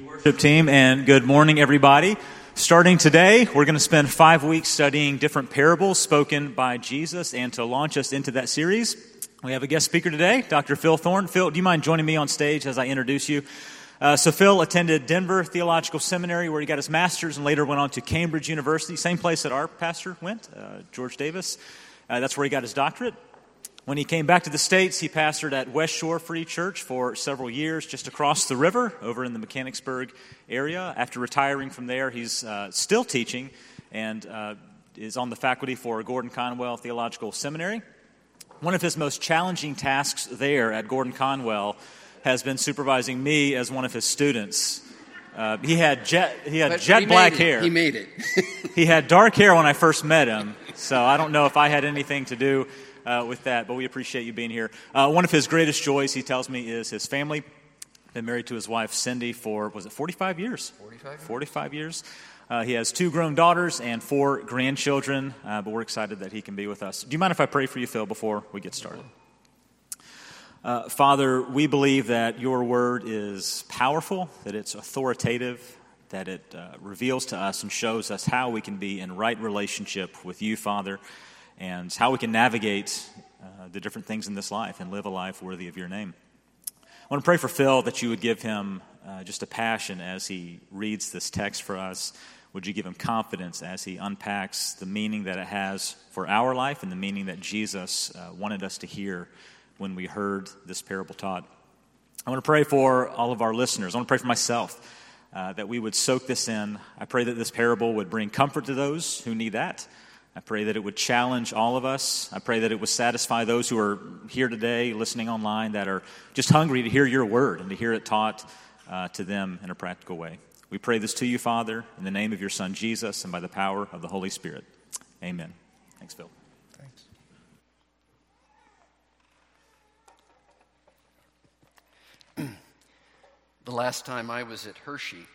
worship team, and good morning, everybody. Starting today, we're going to spend five weeks studying different parables spoken by Jesus. And to launch us into that series, we have a guest speaker today, Dr. Phil Thorne. Phil, do you mind joining me on stage as I introduce you? Uh, so, Phil attended Denver Theological Seminary, where he got his master's, and later went on to Cambridge University, same place that our pastor went, uh, George Davis. Uh, that's where he got his doctorate. When he came back to the States, he pastored at West Shore Free Church for several years, just across the river over in the Mechanicsburg area. After retiring from there, he's uh, still teaching and uh, is on the faculty for Gordon Conwell Theological Seminary. One of his most challenging tasks there at Gordon Conwell has been supervising me as one of his students. Uh, he had jet, he had jet he black hair. He made it. he had dark hair when I first met him, so I don't know if I had anything to do uh, with that, but we appreciate you being here. Uh, one of his greatest joys, he tells me, is his family. Been married to his wife Cindy for was it 45 years? 45. 45 years. Uh, he has two grown daughters and four grandchildren, uh, but we're excited that he can be with us. Do you mind if I pray for you, Phil, before we get started? Uh, Father, we believe that your word is powerful, that it's authoritative, that it uh, reveals to us and shows us how we can be in right relationship with you, Father and how we can navigate uh, the different things in this life and live a life worthy of your name. I want to pray for Phil that you would give him uh, just a passion as he reads this text for us. Would you give him confidence as he unpacks the meaning that it has for our life and the meaning that Jesus uh, wanted us to hear when we heard this parable taught? I want to pray for all of our listeners. I want to pray for myself uh, that we would soak this in. I pray that this parable would bring comfort to those who need that. I pray that it would challenge all of us. I pray that it would satisfy those who are here today, listening online, that are just hungry to hear your word and to hear it taught uh, to them in a practical way. We pray this to you, Father, in the name of your Son, Jesus, and by the power of the Holy Spirit. Amen. Thanks, Phil. Thanks. the last time I was at Hershey,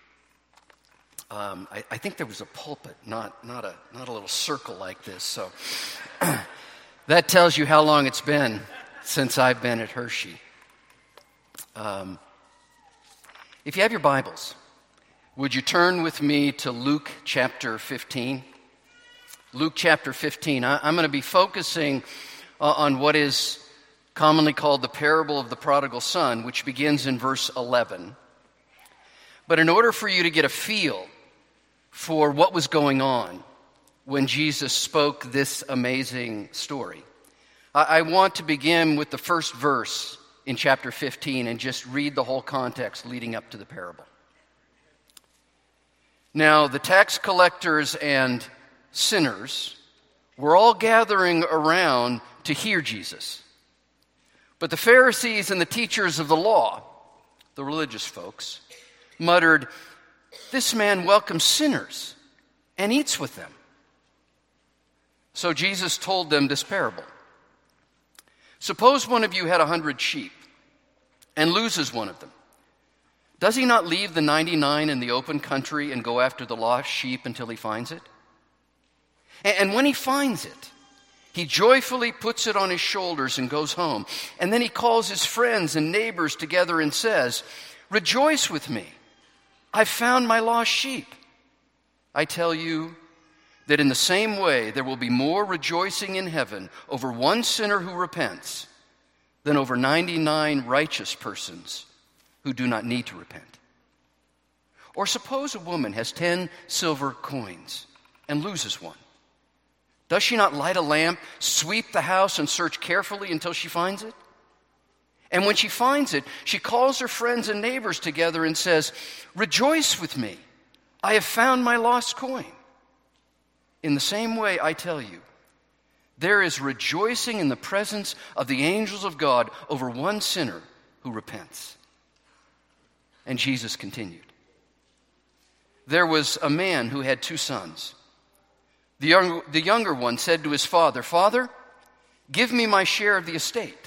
um, I, I, think there was a pulpit, not, not, a, not a little circle like this. So that tells you how long it's been since I've been at Hershey. Um, if you have your Bibles, would you turn with me to Luke chapter 15? Luke chapter 15. I, am going to be focusing uh, on what is commonly called the parable of the prodigal son, which begins in verse 11. But in order for you to get a feel for what was going on when Jesus spoke this amazing story. I, want to begin with the first verse in chapter 15 and just read the whole context leading up to the parable. Now, the tax collectors and sinners were all gathering around to hear Jesus. But the Pharisees and the teachers of the law, the religious folks, muttered, this man welcomes sinners and eats with them. So Jesus told them this parable Suppose one of you had a hundred sheep and loses one of them. Does he not leave the 99 in the open country and go after the lost sheep until he finds it? And when he finds it, he joyfully puts it on his shoulders and goes home. And then he calls his friends and neighbors together and says, Rejoice with me. I found my lost sheep. I tell you that in the same way, there will be more rejoicing in heaven over one sinner who repents than over 99 righteous persons who do not need to repent. Or suppose a woman has 10 silver coins and loses one. Does she not light a lamp, sweep the house, and search carefully until she finds it? And when she finds it, she calls her friends and neighbors together and says, Rejoice with me. I have found my lost coin. In the same way, I tell you, there is rejoicing in the presence of the angels of God over one sinner who repents. And Jesus continued. There was a man who had two sons. The, young, the younger one said to his father, Father, give me my share of the estate.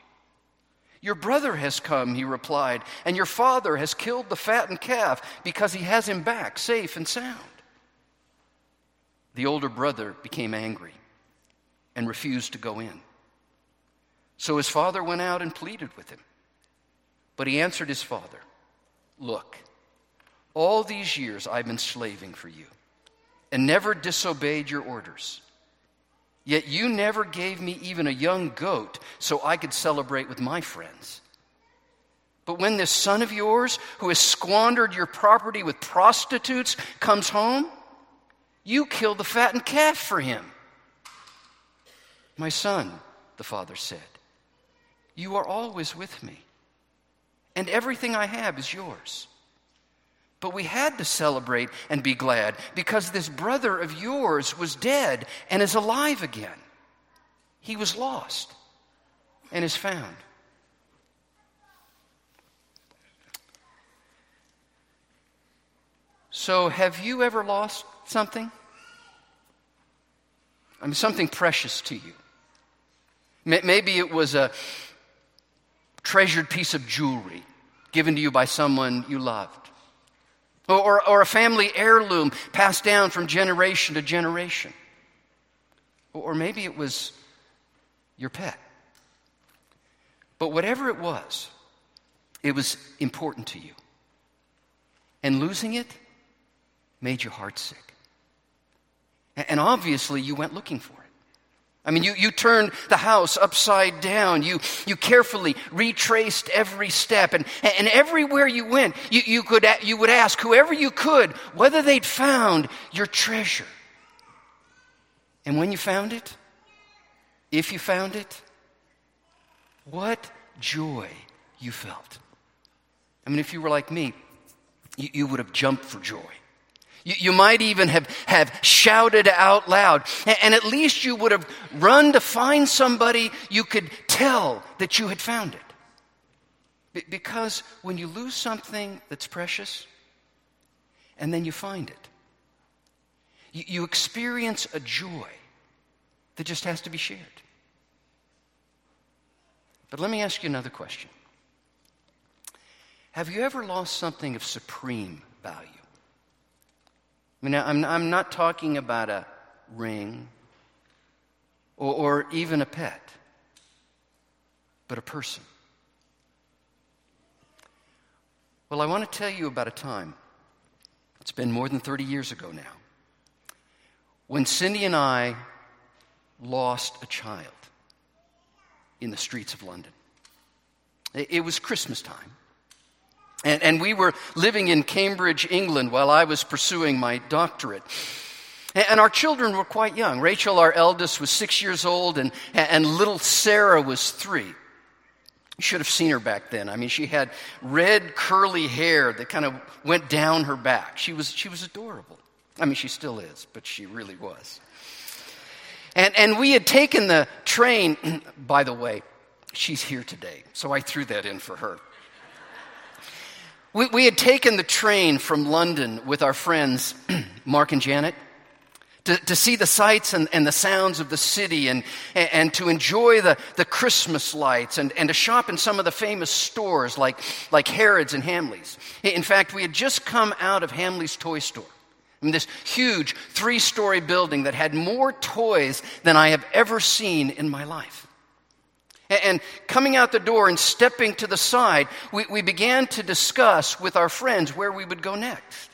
Your brother has come, he replied, and your father has killed the fattened calf because he has him back safe and sound. The older brother became angry and refused to go in. So his father went out and pleaded with him. But he answered his father, Look, all these years I've been slaving for you and never disobeyed your orders. Yet you never gave me even a young goat so I could celebrate with my friends. But when this son of yours, who has squandered your property with prostitutes, comes home, you kill the fattened calf for him. My son, the father said, you are always with me and everything I have is yours. But we had to celebrate and be glad because this brother of yours was dead and is alive again. He was lost and is found. So, have you ever lost something? I mean, something precious to you. Maybe it was a, treasured piece of jewelry given to you by someone you loved. Or, or, a family heirloom passed down from generation to generation. Or maybe it was your pet. But whatever it was, it was important to you. And losing it made your heart sick. And obviously, you went looking for it. I mean, you, you turned the house upside down. You, you carefully retraced every step. And, and everywhere you went, you, you, could, you would ask whoever you could whether they'd found your treasure. And when you found it, if you found it, what joy you felt. I mean, if you were like me, you, you would have jumped for joy. You, you, might even have, have shouted out loud. And, and at least you would have run to find somebody you could tell that you had found it. Be, because when you lose something that's precious and then you find it, you, you experience a joy that just has to be shared. But let me ask you another question Have you ever lost something of supreme value? I mean, I'm, I'm not talking about a ring or, or even a pet, but a person. Well, I want to tell you about a time, it's been more than 30 years ago now, when Cindy and I lost a child in the streets of London. It was Christmas time. And, and we were living in Cambridge, England, while I was pursuing my doctorate. And our children were quite young. Rachel, our eldest, was six years old, and, and little Sarah was three. You should have seen her back then. I mean, she had red curly hair that kind of went down her back. She was, she was adorable. I mean, she still is, but she really was. And, and we had taken the train, by the way, she's here today, so I threw that in for her. We, we had taken the train from London with our friends, Mark and Janet, to, to see the sights and, and the sounds of the city and, and to enjoy the, the Christmas lights and, and to shop in some of the famous stores like, like Harrods and Hamley's. In fact, we had just come out of Hamley's toy store. I mean, this huge three story building that had more toys than I have ever seen in my life. And coming out the door and stepping to the side, we, we began to discuss with our friends where we would go next.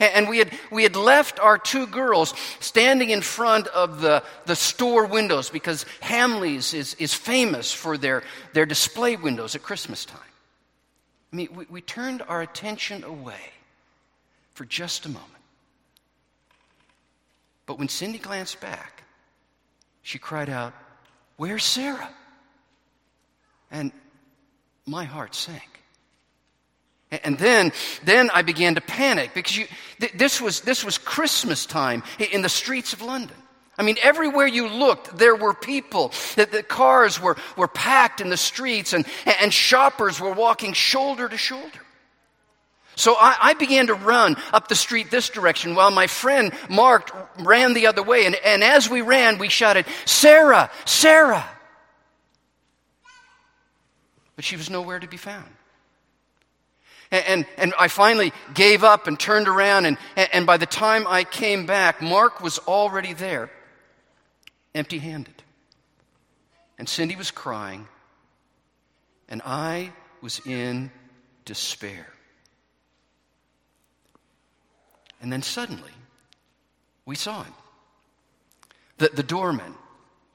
And we had, we had left our two girls standing in front of the, the store windows because Hamley's is, is famous for their, their display windows at Christmas time. I mean, we, we turned our attention away for just a moment. But when Cindy glanced back, she cried out, Where's Sarah? And my heart sank. And then, then I began to panic because you, th- this, was, this was Christmas time in the streets of London. I mean, everywhere you looked, there were people. The, the cars were, were packed in the streets, and, and shoppers were walking shoulder to shoulder. So I, I, began to run up the street this direction while my friend Mark ran the other way. And, and as we ran, we shouted, Sarah, Sarah. But she was nowhere to be found. And, and, and I finally gave up and turned around. And, and by the time I came back, Mark was already there, empty handed. And Cindy was crying. And I was in despair. And then suddenly, we saw him. The, the doorman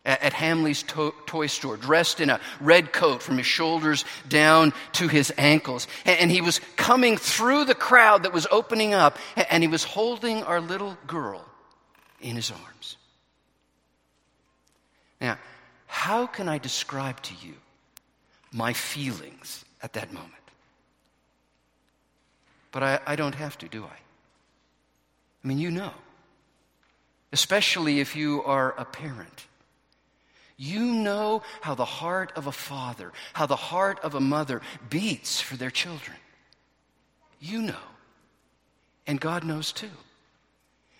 at, Hamley's to- toy store, dressed in a red coat from his shoulders down to his ankles. And, he was coming through the crowd that was opening up, and, and he was holding our little girl in his arms. Now, how can I describe to you my feelings at that moment? But I, I don't have to, do I? I mean, you know, especially if you are a parent. You know how the heart of a father, how the heart of a mother beats for their children. You know. And God knows too.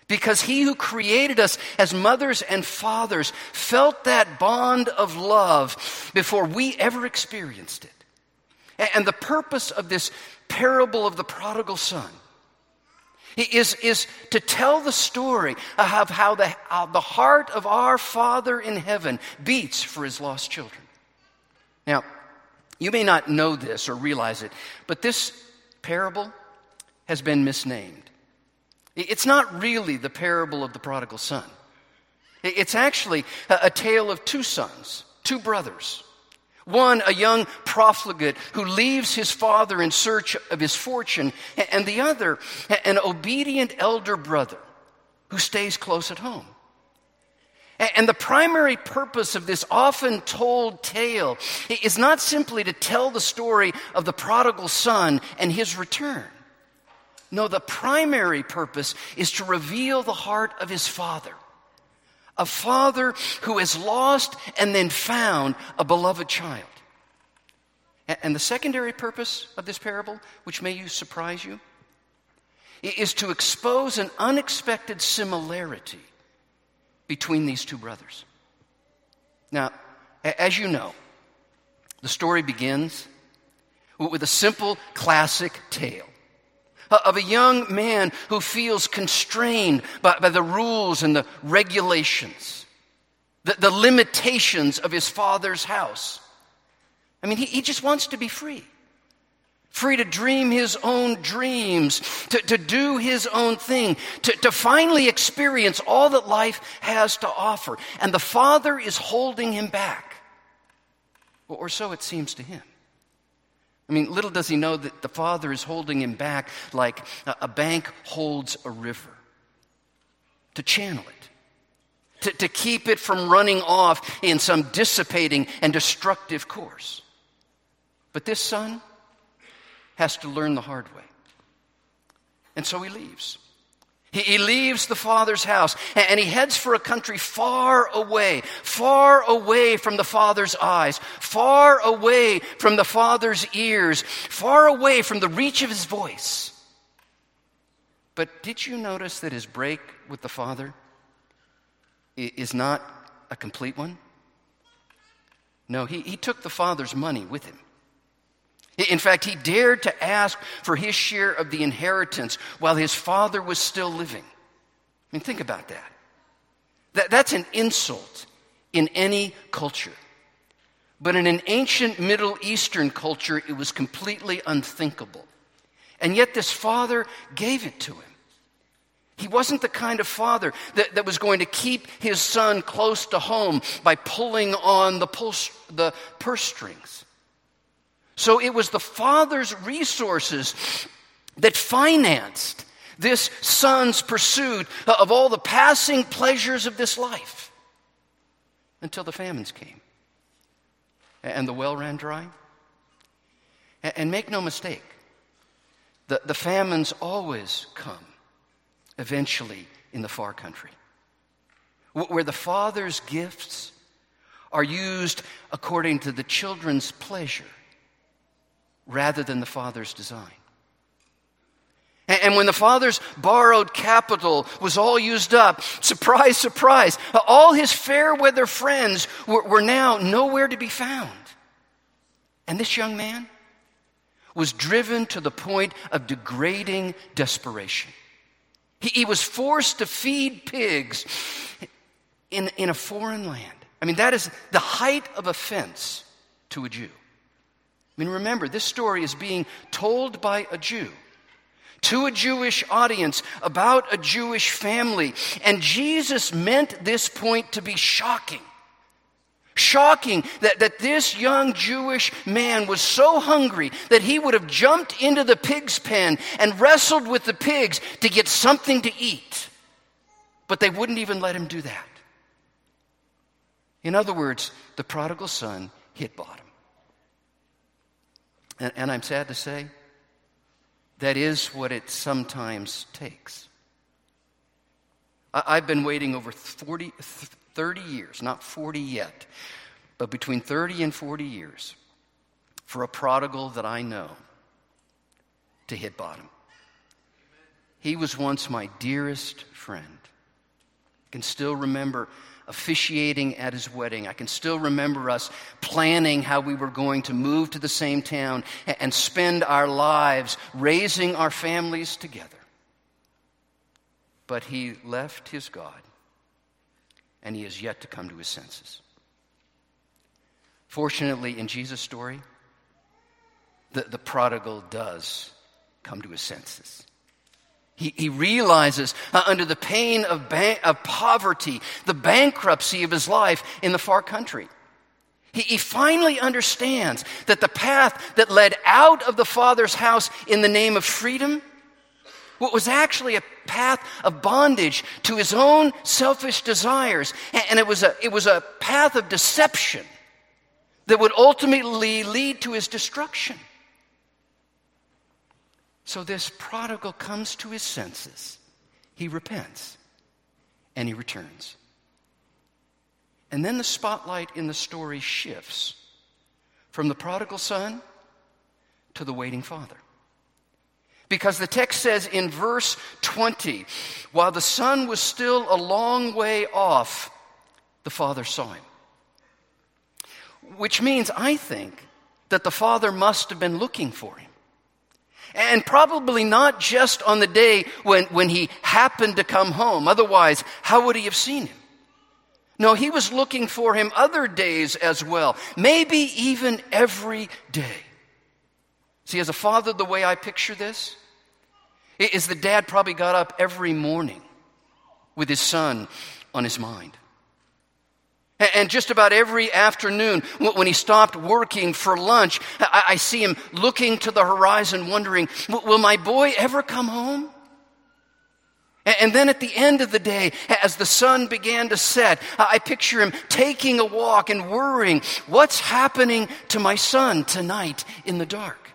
Because he who created us as mothers and fathers felt that bond of love before we ever experienced it. And the purpose of this parable of the prodigal son is, is to tell the story of how the, how the heart of our Father in heaven beats for his lost children. Now, you may not know this or realize it, but this parable has been misnamed. It's not really the parable of the prodigal son. It's actually a, a tale of two sons, two brothers. One, a young profligate who leaves his father in search of his fortune, and the other, an obedient elder brother who stays close at home. And the primary purpose of this often told tale is not simply to tell the story of the prodigal son and his return. No, the primary purpose is to reveal the heart of his father a father who has lost and then found a beloved child. And the secondary purpose of this parable, which may surprise you, is to expose an unexpected similarity between these two brothers. Now, as you know, the story begins with a simple classic tale of a young man who feels constrained by, by the rules and the regulations, the, the limitations of his father's house. I mean, he, he just wants to be free. Free to dream his own dreams, to, to do his own thing, to, to finally experience all that life has to offer. And the Father is holding him back. Or so it seems to him. I mean, little does he know that the Father is holding him back like a bank holds a river to channel it, to, to keep it from running off in some dissipating and destructive course. But this son has to learn the hard way. And so he leaves. He, leaves the father's house and he heads for a country far away, far away from the father's eyes, far away from the father's ears, far away from the reach of his voice. But did you notice that his break with the father is not a complete one? No, he, he took the father's money with him. In fact, he dared to ask for his share of the inheritance while his father was still living. I mean, think about that. that that's an insult in any culture. But in an ancient Middle Eastern culture, it was completely unthinkable. And yet, this father gave it to him. He wasn't the kind of father that, that was going to keep his son close to home by pulling on the, pulse, the purse strings. So it was the father's resources that financed this son's pursuit of all the passing pleasures of this life until the famines came and the well ran dry. And make no mistake, the, the famines always come eventually in the far country, where the father's gifts are used according to the children's pleasure rather than the Father's design. And when the Father's borrowed capital was all used up, surprise, surprise, all his fair weather friends were, now nowhere to be found. And this young man was driven to the point of degrading desperation. He, he was forced to feed pigs in, in a foreign land. I mean, that is the height of offense to a Jew. I mean, remember, this story is being told by a Jew to a Jewish audience about a Jewish family. And Jesus meant this point to be shocking. Shocking that, that this young Jewish man was so hungry that he would have jumped into the pig's pen and wrestled with the pigs to get something to eat. But they wouldn't even let him do that. In other words, the prodigal son hit bottom. And, and I'm sad to say, that is what it sometimes takes. I, I've been waiting over 40, 30 years, not 40 yet, but between 30 and 40 years for a prodigal that I know to hit bottom. He was once my dearest friend. I can still remember officiating at his wedding. I can still remember us planning how we were going to move to the same town and spend our lives raising our families together. But he left his God, and he has yet to come to his senses. Fortunately, in Jesus' story, the, the prodigal does come to his senses. He, he realizes uh, under the pain of, of poverty, the bankruptcy of his life in the far country. He, he finally understands that the path that led out of the Father's house in the name of freedom what was actually a path of bondage to his own selfish desires. And it was a, it was a path of deception that would ultimately lead to his destruction. So this prodigal comes to his senses. He repents and he returns. And then the spotlight in the story shifts from the prodigal son to the waiting father. Because the text says in verse 20, while the son was still a long way off, the father saw him. Which means, I think, that the father must have been looking for him. And probably not just on the day when, when he happened to come home. Otherwise, how would he have seen him? No, he was looking for him other days as well. Maybe even every day. See, as a father, the way I picture this is the dad probably got up every morning with his son on his mind. And just about every afternoon, when he stopped working for lunch, I see him looking to the horizon, wondering, will my boy ever come home? And then at the end of the day, as the sun began to set, I picture him taking a walk and worrying, what's happening to my son tonight in the dark?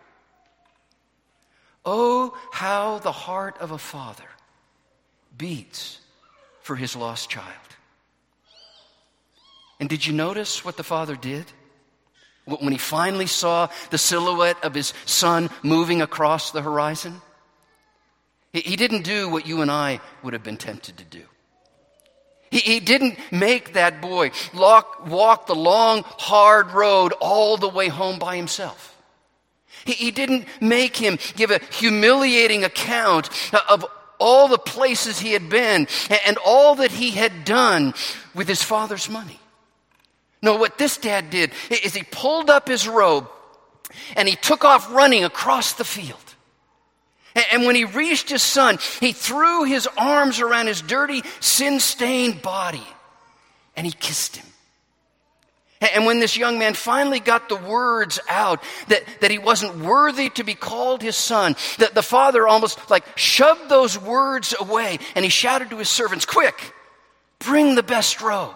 Oh, how the heart of a father beats for his lost child. And did you notice what the father did? When he finally saw the silhouette of his son moving across the horizon? He didn't do what you and I would have been tempted to do. He, didn't make that boy walk, the long, hard road all the way home by himself. He didn't make him give a humiliating account of all the places he had been and all that he had done with his father's money. No, what this dad did is he pulled up his robe and he took off running across the field. And when he reached his son, he threw his arms around his dirty, sin stained body and he kissed him. And when this young man finally got the words out that, that he wasn't worthy to be called his son, that the father almost like shoved those words away and he shouted to his servants, Quick, bring the best robe.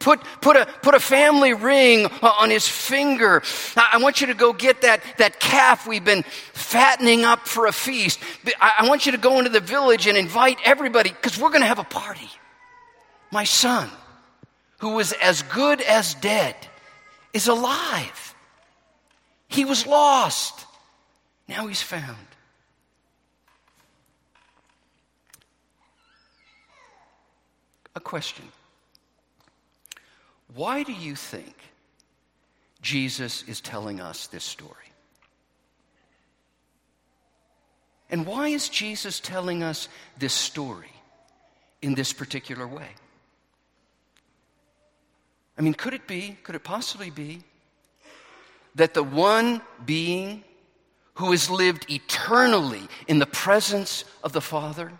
Put, put, a, put a family ring on his finger. I want you to go get that, that calf we've been fattening up for a feast. I want you to go into the village and invite everybody because we're going to have a party. My son, who was as good as dead, is alive. He was lost. Now he's found. A question. Why do you think Jesus is telling us this story? And why is Jesus telling us this story in this particular way? I mean, could it be, could it possibly be, that the one being who has lived eternally in the presence of the Father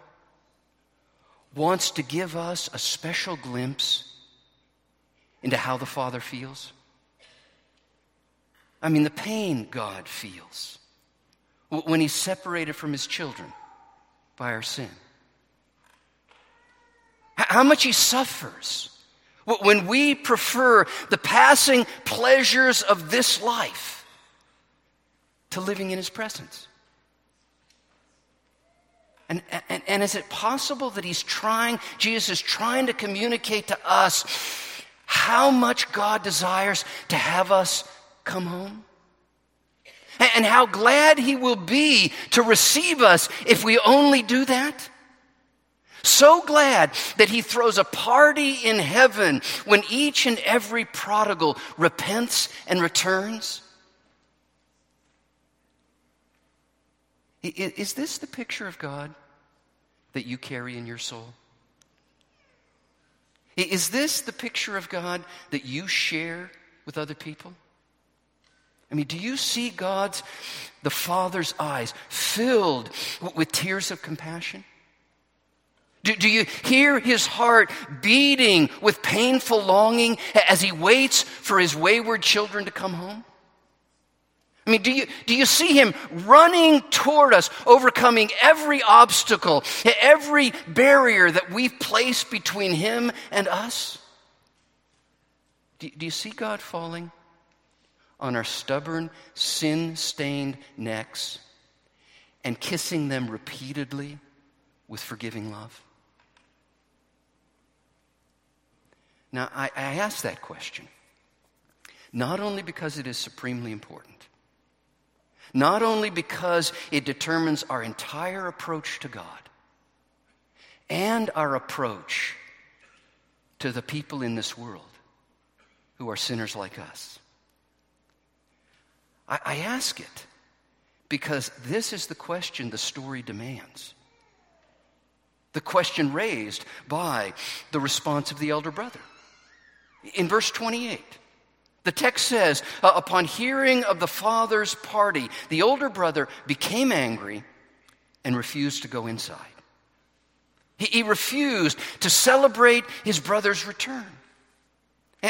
wants to give us a special glimpse into how the Father feels? I mean, the pain God feels when he's separated from his children by our sin. How much he suffers when we prefer the passing pleasures of this life to living in his presence. And, and, and is it possible that he's trying, Jesus is trying to communicate to us how much God desires to have us come home? And how glad He will be to receive us if we only do that? So glad that He throws a party in heaven when each and every prodigal repents and returns. Is this the picture of God that you carry in your soul? Is this the picture of God that you share with other people? I mean, do you see God's, the Father's eyes filled with tears of compassion? Do, do, you hear his heart beating with painful longing as he waits for his wayward children to come home? I mean, do you, do you see him running toward us, overcoming every obstacle, every barrier that we've placed between him and us? Do, do you see God falling on our stubborn, sin stained necks and kissing them repeatedly with forgiving love? Now, I, I ask that question not only because it is supremely important, not only because it determines our entire approach to God and our approach to the people in this world who are sinners like us. I, I ask it because this is the question the story demands. The question raised by the response of the elder brother. In verse 28, the text says, uh, upon hearing of the father's party, the older brother became angry and refused to go inside. He, he refused to celebrate his brother's return.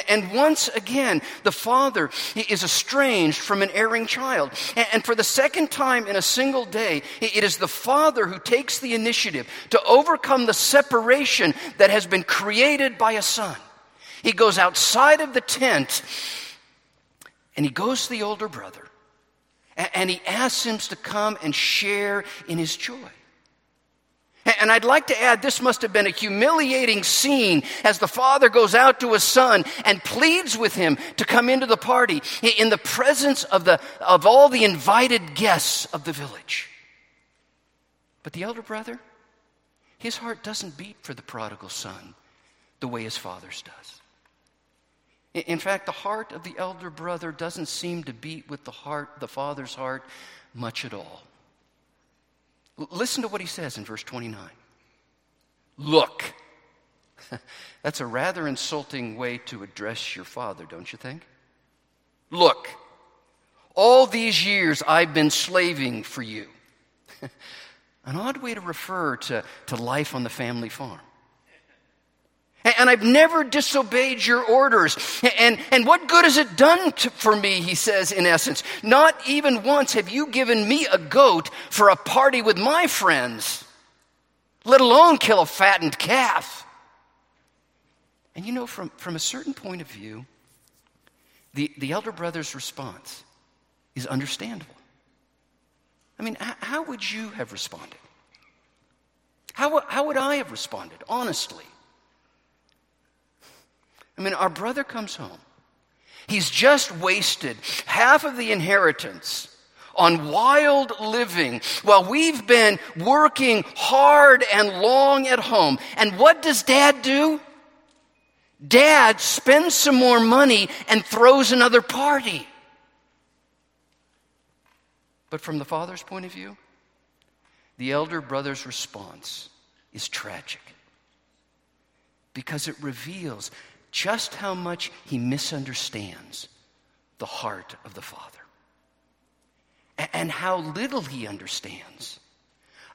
And once again, the father is estranged from an erring child. And for the second time in a single day, it is the father who takes the initiative to overcome the separation that has been created by a son. He goes outside of the tent and he goes to the older brother and he asks him to come and share in his joy. And I'd like to add, this must have been a humiliating scene as the father goes out to his son and pleads with him to come into the party in the presence of, the, of all the invited guests of the village. But the elder brother, his heart doesn't beat for the prodigal son the way his father's does. In fact, the heart of the elder brother doesn't seem to beat with the heart, the father's heart, much at all. Listen to what he says in verse 29. Look. That's a rather insulting way to address your father, don't you think? Look, all these years I've been slaving for you. An odd way to refer to, to life on the family farm. And I've never disobeyed your orders. And, and what good has it done to, for me, he says in essence. Not even once have you given me a goat for a party with my friends, let alone kill a fattened calf. And you know, from, from a certain point of view, the, the elder brother's response is understandable. I mean, how, how would you have responded? How, how would I have responded, honestly? I mean, our brother comes home. He's just wasted half of the inheritance on wild living while we've been working hard and long at home. And what does dad do? Dad spends some more money and throws another party. But from the father's point of view, the elder brother's response is tragic because it reveals just how much he misunderstands the heart of the Father and how little he understands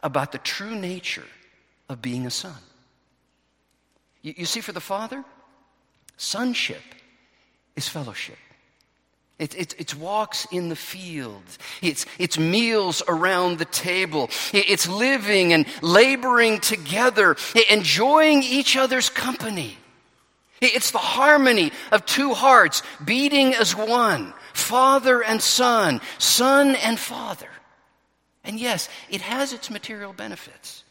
about the true nature of being a son. You, see, for the Father, sonship is fellowship. It, it, it's walks in the fields. It's, it's meals around the table. It, it's living and laboring together, enjoying each other's company. It's the harmony of two hearts beating as one father and son, son and father. And yes, it has its material benefits.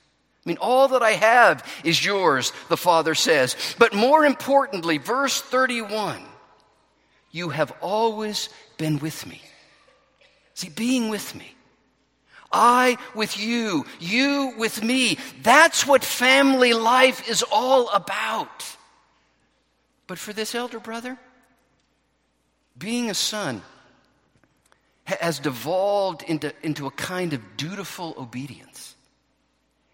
I mean, all that I have is yours, the Father says. But more importantly, verse 31 you have always been with me. See, being with me. I with you, you with me. That's what family life is all about. But for this elder brother, being a son has devolved into, into a kind of dutiful obedience.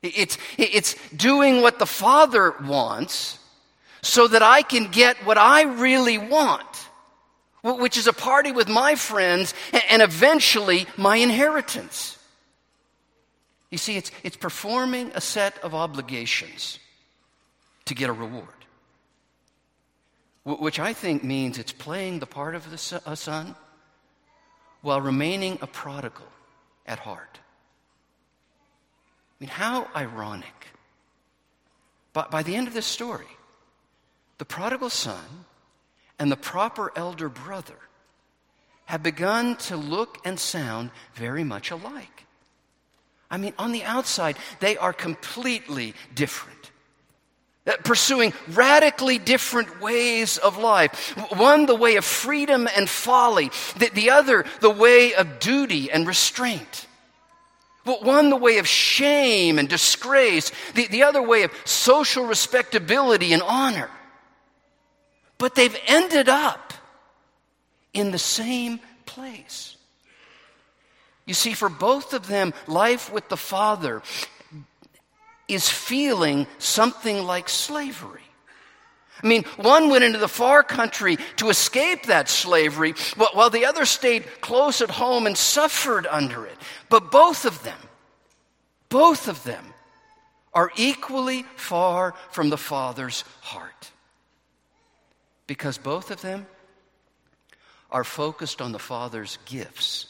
It's, it's doing what the father wants so that I can get what I really want, which is a party with my friends and eventually my inheritance. You see, it's, it's performing a set of obligations to get a reward which I think means it's playing the part of the, a son while remaining a prodigal at heart. I mean, how ironic. But by the end of this story, the prodigal son and the proper elder brother have begun to look and sound very much alike. I mean, on the outside, they are completely different. Uh, pursuing radically different ways of life. One, the way of freedom and folly, the, the other, the way of duty and restraint. One, the way of shame and disgrace, the, the other way of social respectability and honor. But they've ended up in the same place. You see, for both of them, life with the Father is feeling something like slavery. I mean, one went into the far country to escape that slavery, while the other stayed close at home and suffered under it. But both of them, both of them are equally far from the Father's heart. Because both of them are focused on the Father's gifts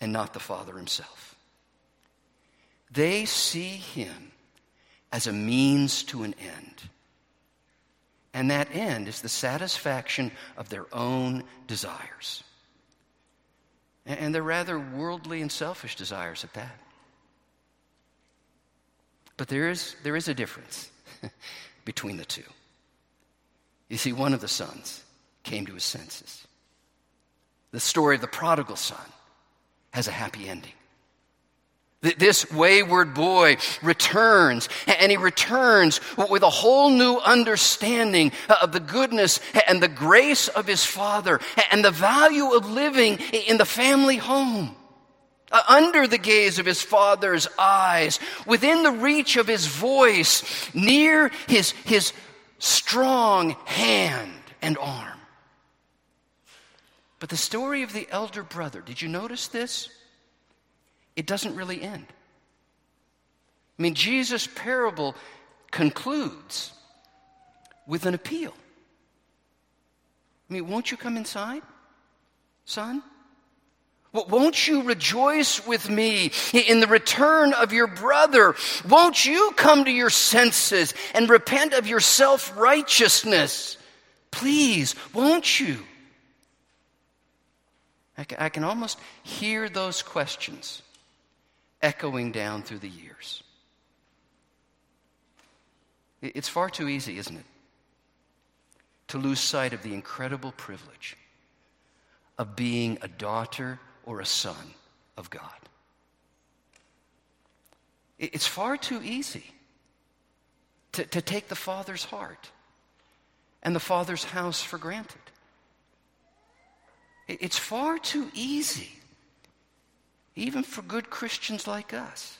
and not the Father himself. They see him as a means to an end. And that end is the satisfaction of their own desires. And they're rather worldly and selfish desires at that. But there is, there is a difference between the two. You see, one of the sons came to his senses. The story of the prodigal son has a happy ending. This wayward boy returns, and he returns with a whole new understanding of the goodness and the grace of his father and the value of living in the family home. Uh, under the gaze of his father's eyes, within the reach of his voice, near his, his strong hand and arm. But the story of the elder brother, did you notice this? It doesn't really end. I mean, Jesus' parable concludes with an appeal. I mean, won't you come inside, son? Won't you rejoice with me in the return of your brother? Won't you come to your senses and repent of your self righteousness? Please, won't you? I can almost hear those questions echoing down through the years. It's far too easy, isn't it? To lose sight of the incredible privilege of being a daughter or a son of God. It's far too easy to, to take the Father's heart and the Father's house for granted. It's far too easy, even for good Christians like us,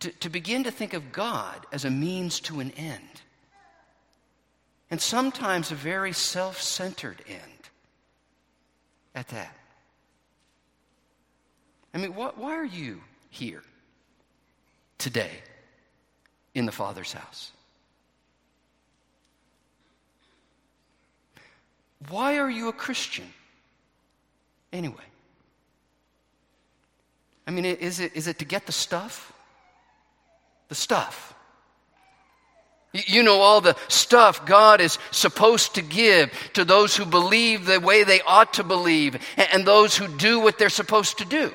to, to begin to think of God as a means to an end. And sometimes a very self centered end at that. I mean, what, why are you here today in the Father's house? Why are you a Christian anyway? I mean, is it, is it to get the stuff? The stuff. You know, all the stuff God is supposed to give to those who believe the way they ought to believe and those who do what they're supposed to do.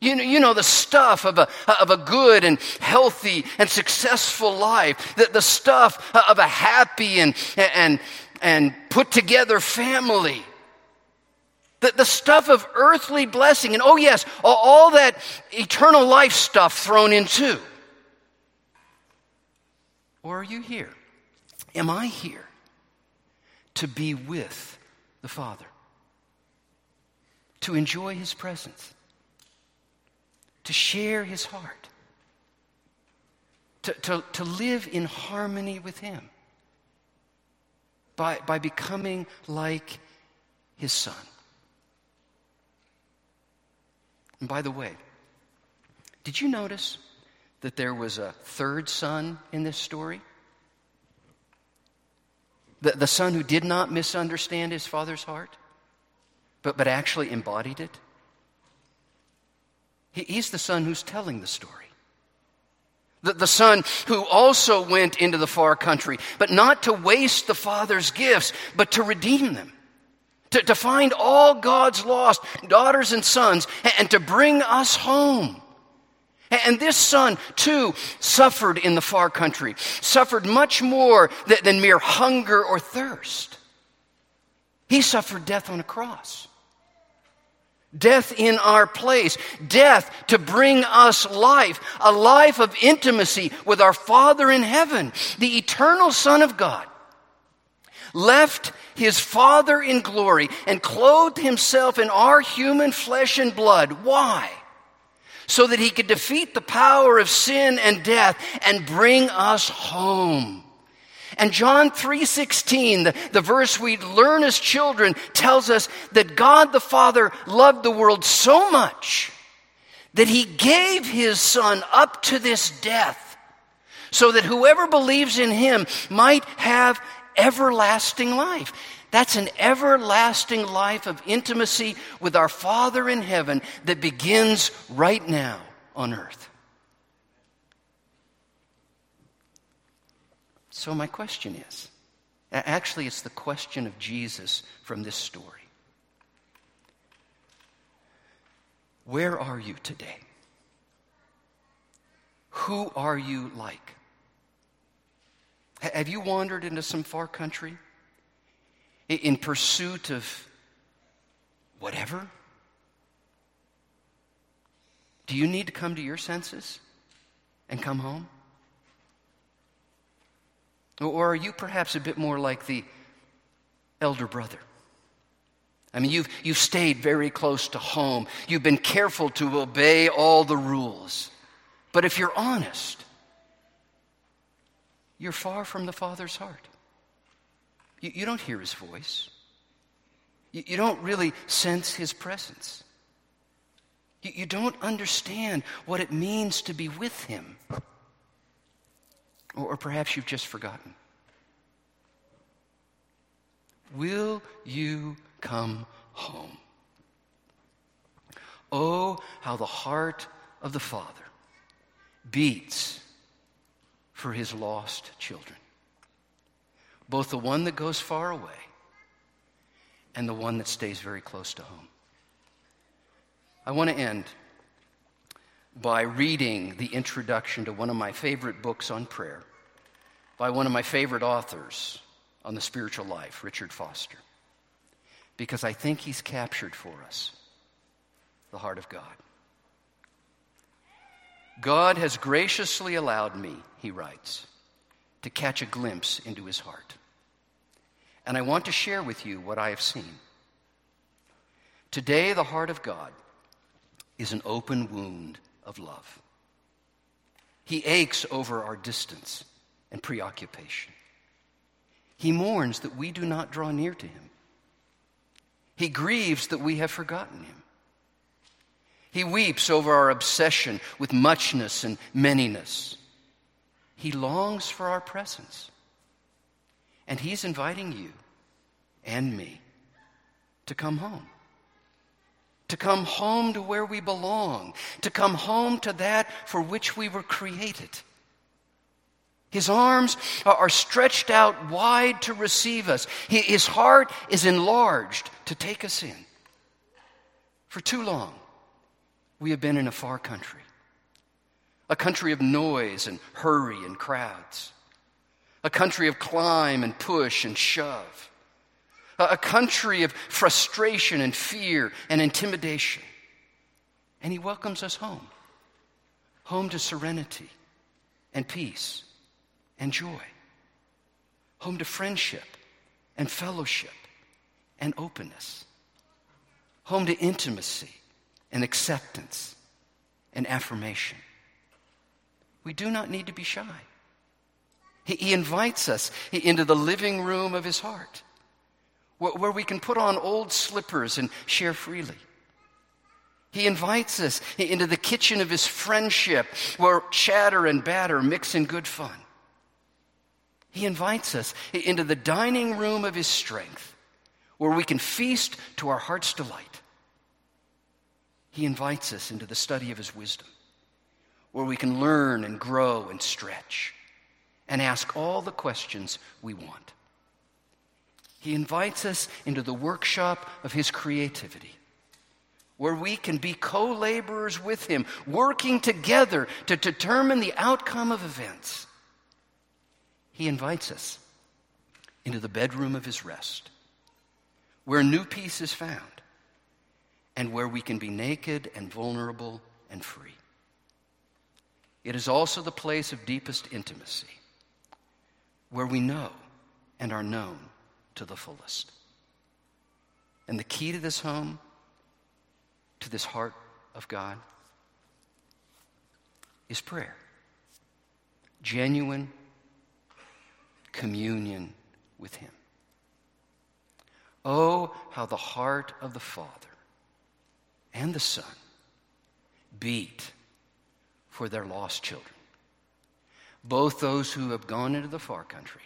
You know, you know the stuff of a, of a good and healthy and successful life, the, the stuff of a happy and, and, and put together family. The, the stuff of earthly blessing, and oh, yes, all, all that eternal life stuff thrown in too. Or are you here? Am I here to be with the Father? To enjoy His presence? to share his heart, to, to, to live in harmony with him by, by becoming like his son. And by the way, did you notice that there was a third son in this story? The, the son who did not misunderstand his father's heart, but, but actually embodied it? He's the son who's telling the story. The, the son who also went into the far country, but not to waste the father's gifts, but to redeem them. To, to find all God's lost daughters and sons and to bring us home. And this son, too, suffered in the far country, suffered much more than, than mere hunger or thirst. He suffered death on a cross. Death in our place. Death to bring us life. A life of intimacy with our Father in heaven, the eternal Son of God. Left his Father in glory and clothed himself in our human flesh and blood. Why? So that he could defeat the power of sin and death and bring us home. And John 3:16, the, the verse we learn as children, tells us that God the Father loved the world so much that he gave his son up to this death so that whoever believes in him might have everlasting life. That's an everlasting life of intimacy with our Father in heaven that begins right now on earth. So, my question is actually, it's the question of Jesus from this story. Where are you today? Who are you like? Have you wandered into some far country in pursuit of whatever? Do you need to come to your senses and come home? Or are you perhaps a bit more like the elder brother? I mean, you've, you've stayed very close to home. You've been careful to obey all the rules. But if you're honest, you're far from the Father's heart. You, you don't hear his voice, you, you, don't really sense his presence. You, you don't understand what it means to be with him. Or, or perhaps you've just forgotten. Will you come home? Oh, how the heart of the Father beats for his lost children, both the one that goes far away and the one that stays very close to home. I want to end by reading the introduction to one of my favorite books on prayer by one of my favorite authors on the spiritual life, Richard Foster, because I think he's captured for us the heart of God. God has graciously allowed me, he writes, to catch a glimpse into his heart. And I want to share with you what I have seen. Today, the heart of God is an open wound of love. He aches over our distance and preoccupation. He mourns that we do not draw near to him. He grieves that we have forgotten him. He weeps over our obsession with muchness and manyness. He longs for our presence. And He's inviting you and me to come home. To come home to where we belong. To come home to that for which we were created. His arms are stretched out wide to receive us. His heart is enlarged to take us in. For too long, we have been in a far country, a country of noise and hurry and crowds, a country of climb and push and shove, a country of frustration and fear and intimidation. And He welcomes us home, home to serenity and peace and joy, home to friendship and fellowship and openness, home to intimacy and acceptance and affirmation. We do not need to be shy. He, he invites us into the living room of his heart, where, where we can put on old slippers and share freely. He invites us into the kitchen of his friendship, where chatter and batter mix in good fun. He invites us into the dining room of his strength, where we can feast to our heart's delight. He invites us into the study of His wisdom, where we can learn and grow and stretch and ask all the questions we want. He invites us into the workshop of His creativity, where we can be co laborers with Him, working together to determine the outcome of events. He invites us into the bedroom of His rest, where new peace is found and where we can be naked and vulnerable and free. It is also the place of deepest intimacy, where we know and are known to the fullest. And the key to this home, to this heart of God, is prayer. Genuine communion with Him. Oh, how the heart of the Father and the Son beat for their lost children, both those who have gone into the far country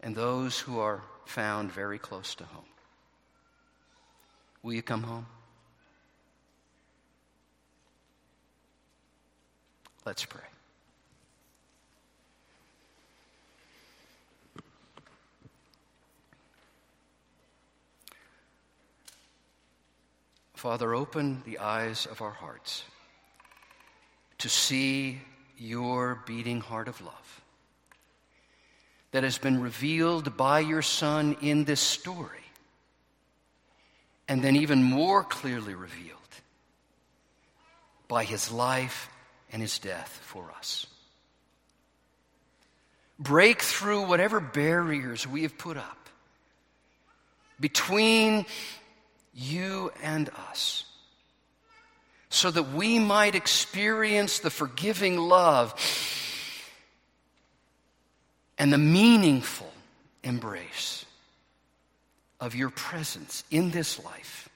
and those who are found very close to home. Will you come home? Let's pray. Father, open the eyes of our hearts to see your beating heart of love that has been revealed by your Son in this story, and then even more clearly revealed by his life and his death for us. Break through whatever barriers we have put up between you and us, so that we might experience the forgiving love and the meaningful embrace of your presence in this life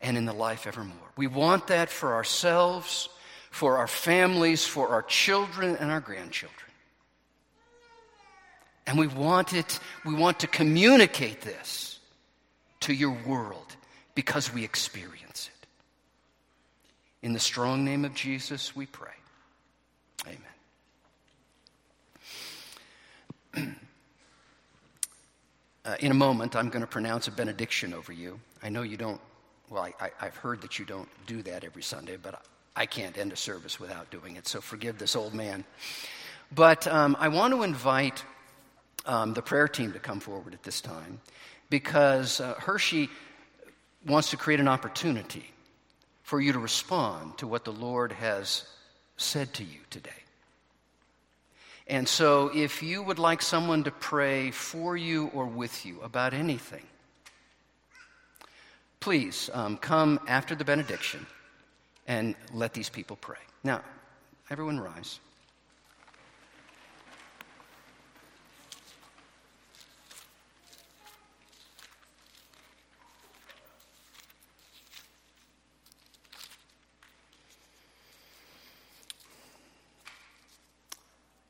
and in the life evermore. We want that for ourselves, for our families, for our children and our grandchildren. And we want it, we want to communicate this to your world because we experience it. In the strong name of Jesus, we pray. Amen. uh, in a moment, I'm going to pronounce a benediction over you. I know you don't, well, I, have heard that you don't do that every Sunday, but I can't end a service without doing it, so forgive this old man. But um, I want to invite um, the prayer team to come forward at this time because uh, Hershey wants to create an opportunity for you to respond to what the Lord has said to you today. And so, if you would like someone to pray for you or with you about anything, please um, come after the benediction and let these people pray. Now, everyone rise.